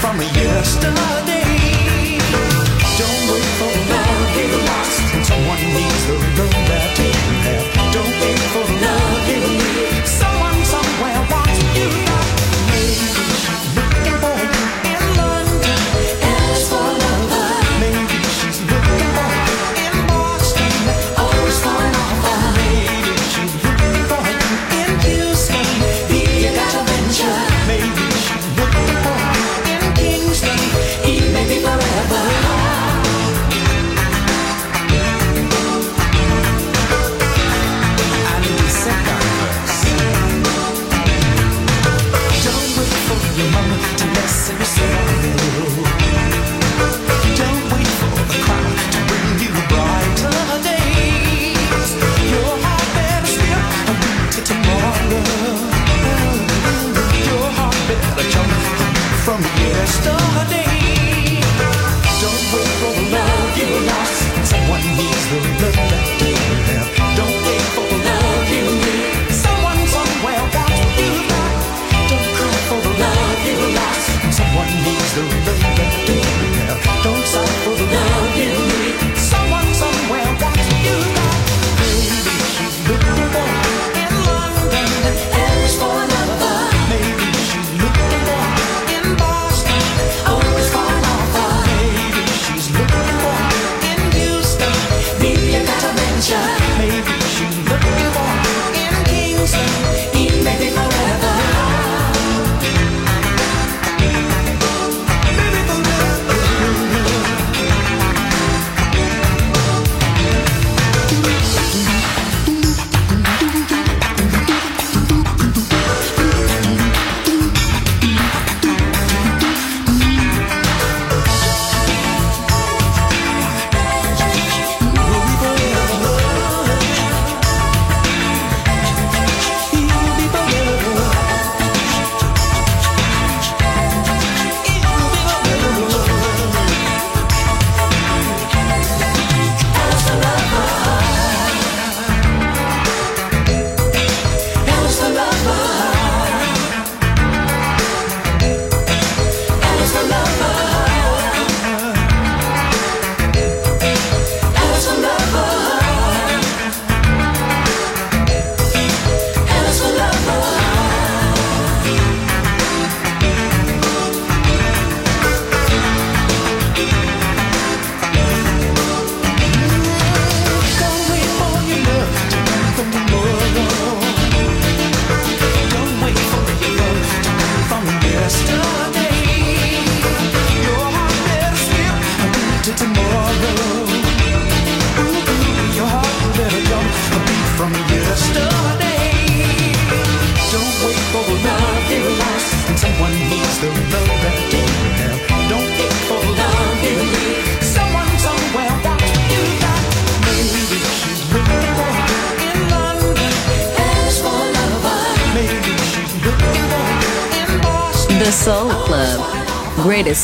from yesterday.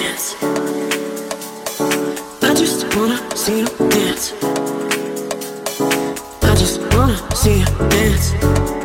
dance. I just wanna see you dance. I just wanna see you dance.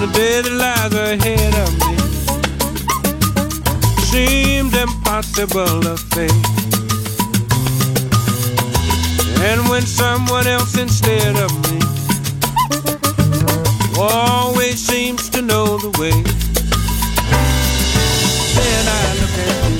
the day that lies ahead of me seemed impossible to face. And when someone else instead of me always seems to know the way, then I look at you.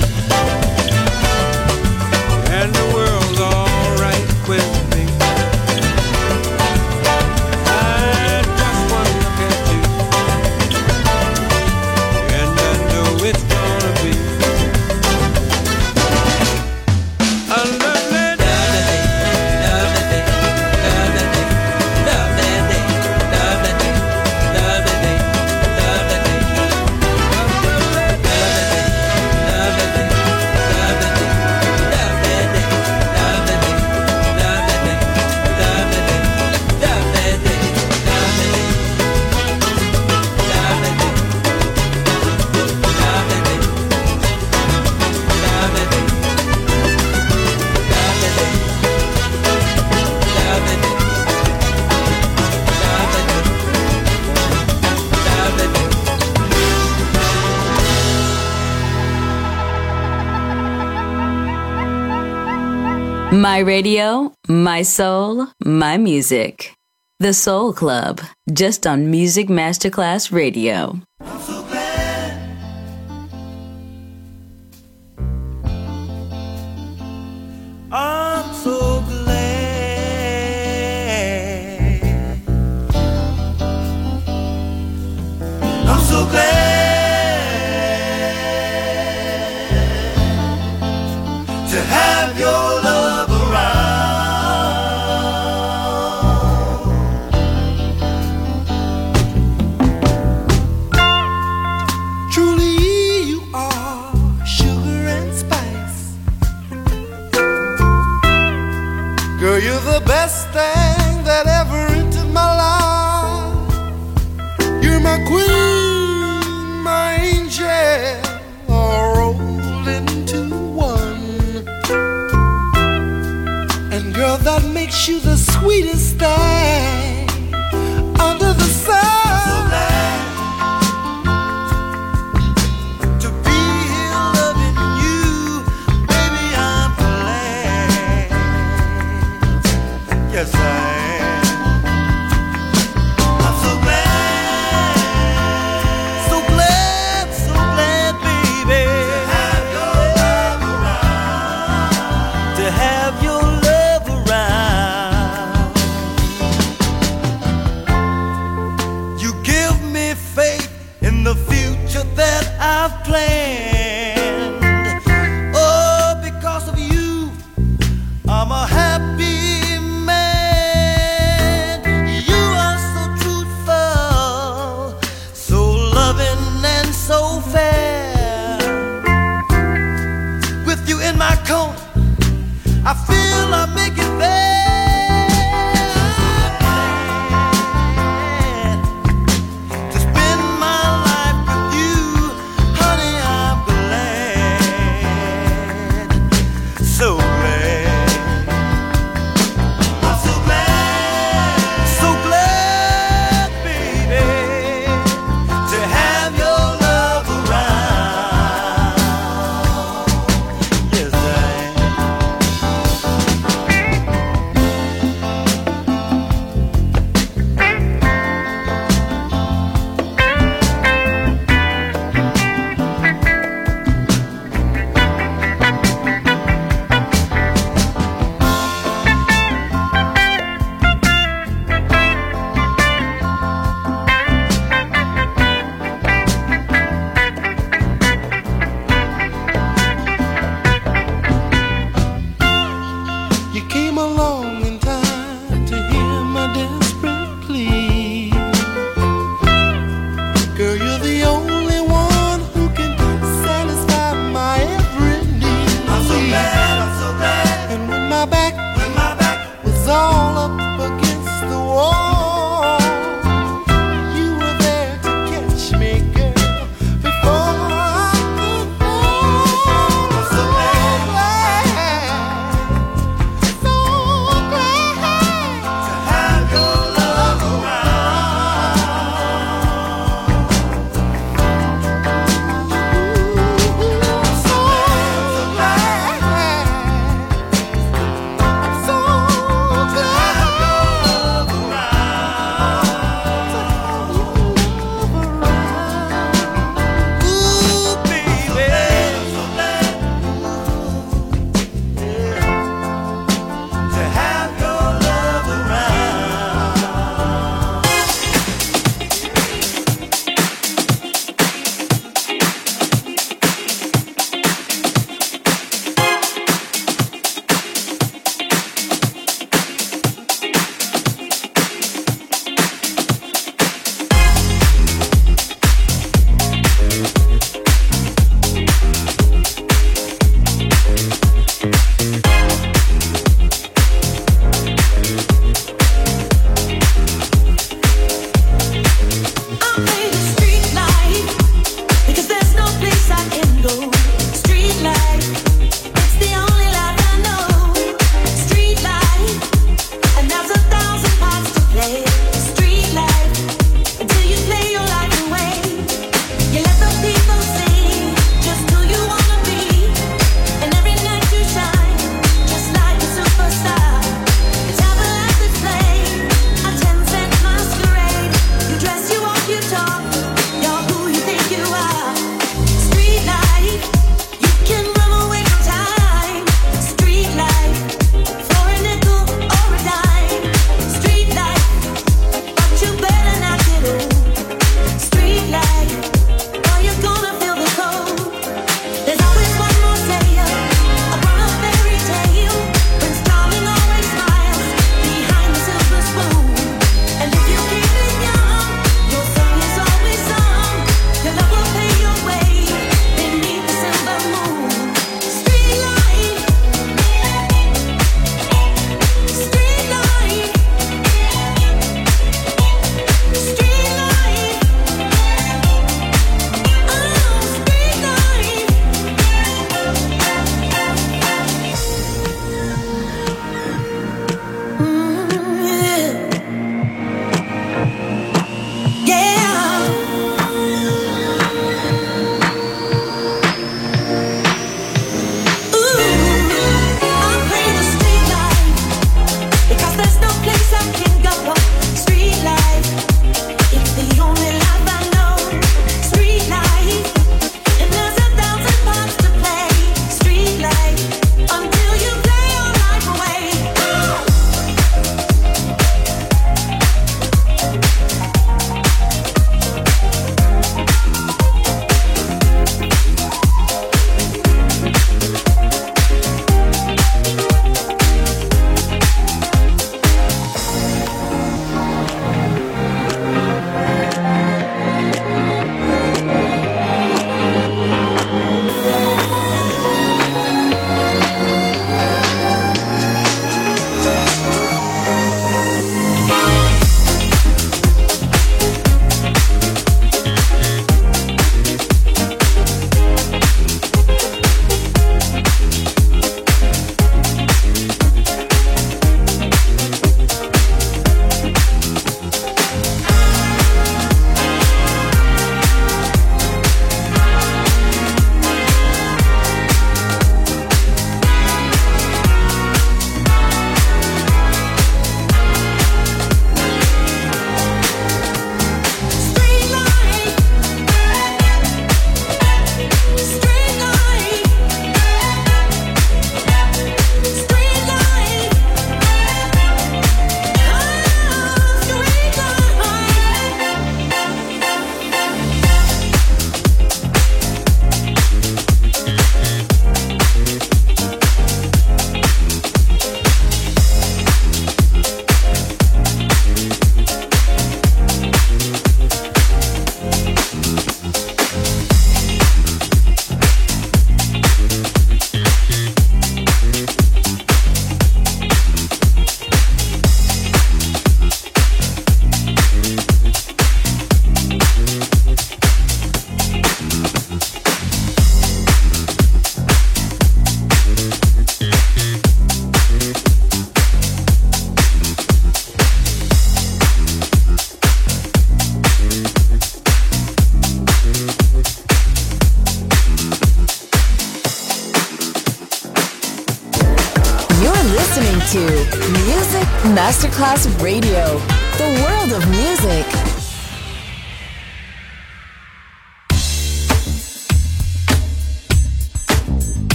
My radio, my soul, my music. The Soul Club, just on Music Masterclass Radio. I'm so glad to have your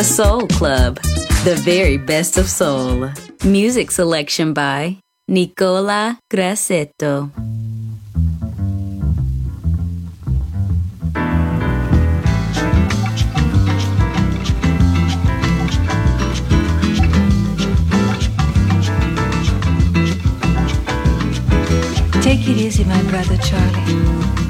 The Soul Club, the very best of soul. Music selection by Nicola Grassetto. Take it easy, my brother Charlie.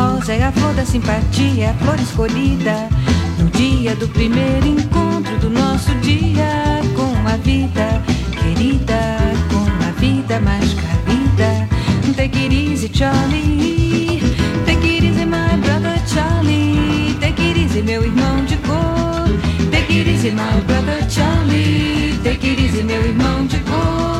Rosa é a flor da simpatia, a flor escolhida no dia do primeiro encontro do nosso dia com a vida querida, com a vida mais carida. Take it easy, Charlie. Take it easy, my brother Charlie. Take it easy, meu irmão de cor. Take it easy, my brother Charlie. Take it easy, meu irmão de cor.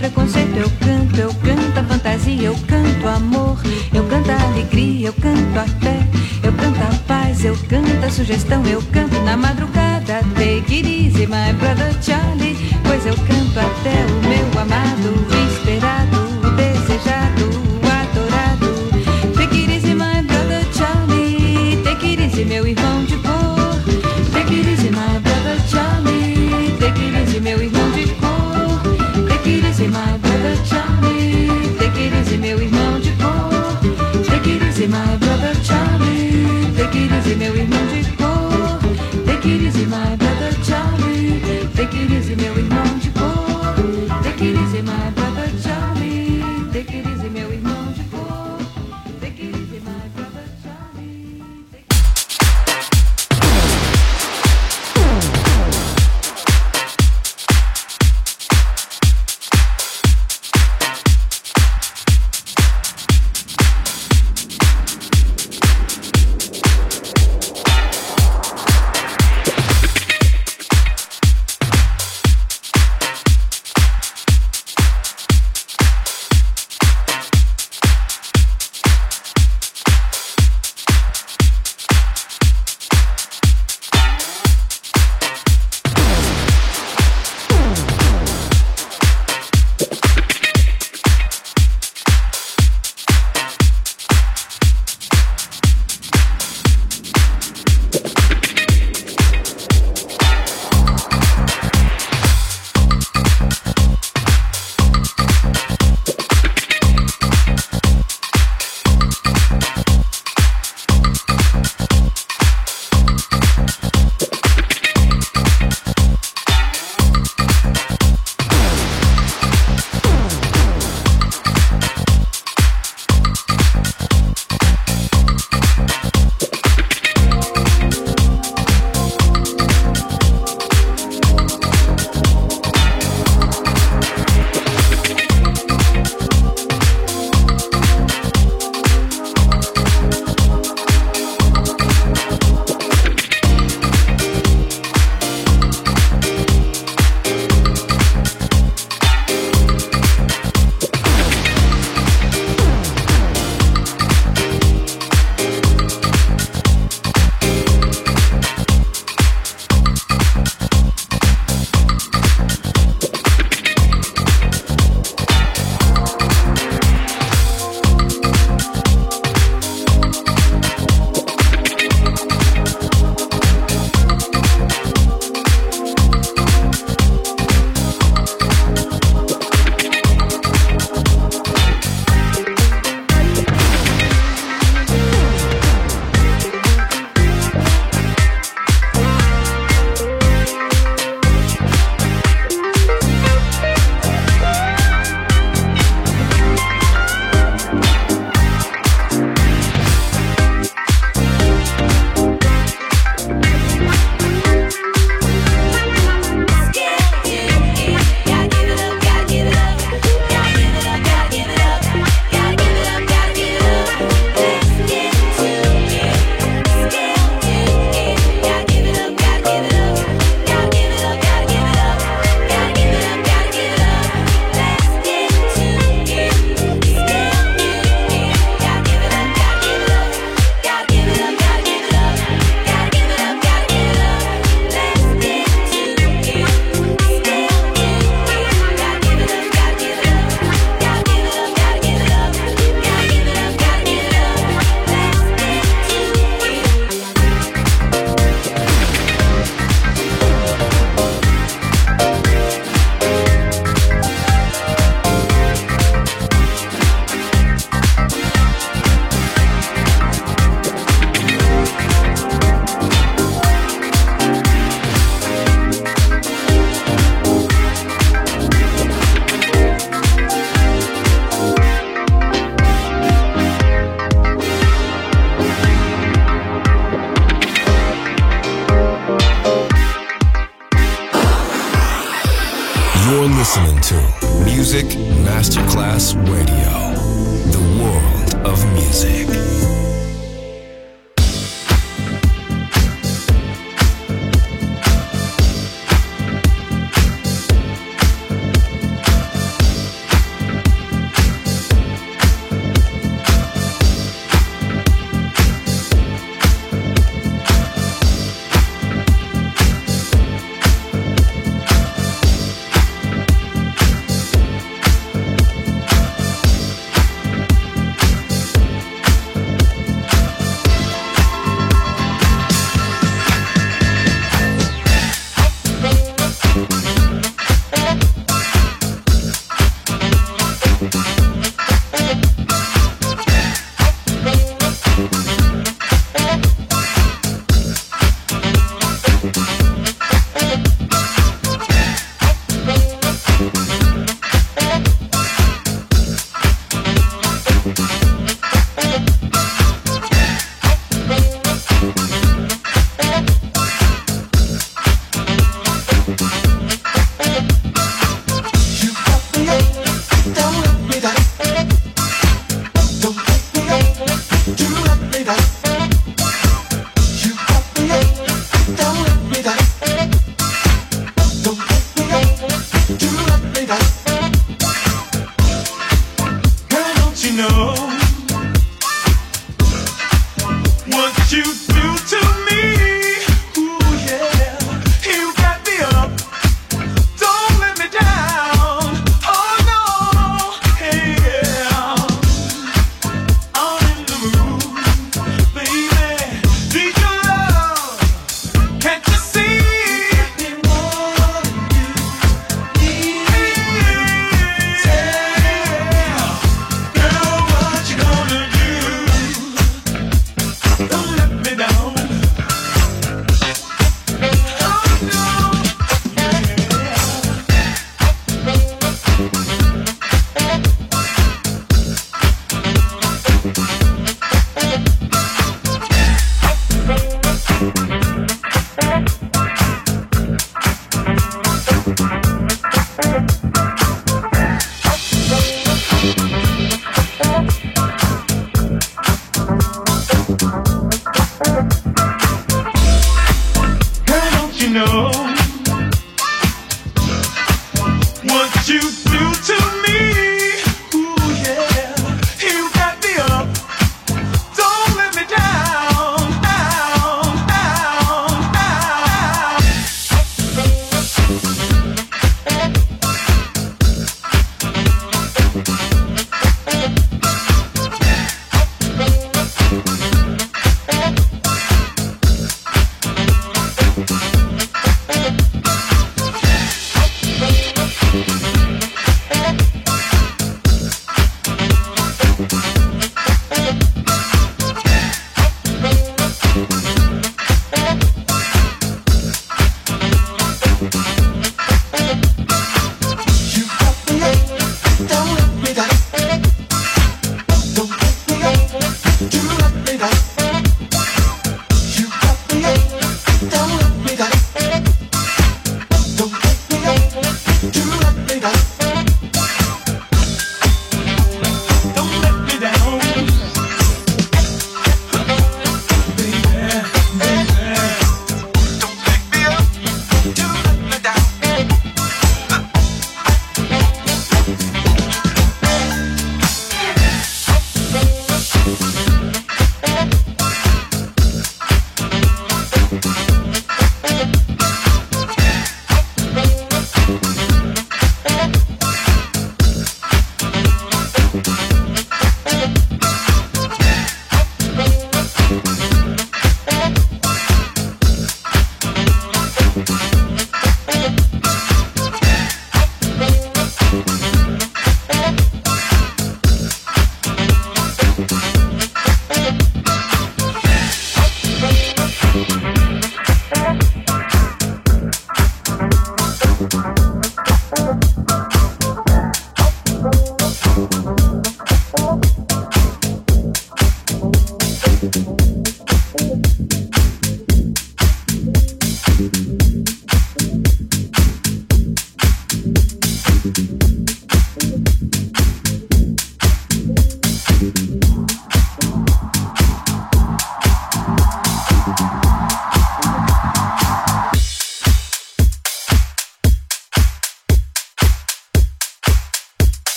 preconceito, eu canto, eu canto a fantasia, eu canto amor, eu canto a alegria, eu canto a fé, eu canto a paz, eu canto a sugestão, eu canto na madrugada. Take it easy, my brother Charlie, pois eu canto até o meu amado,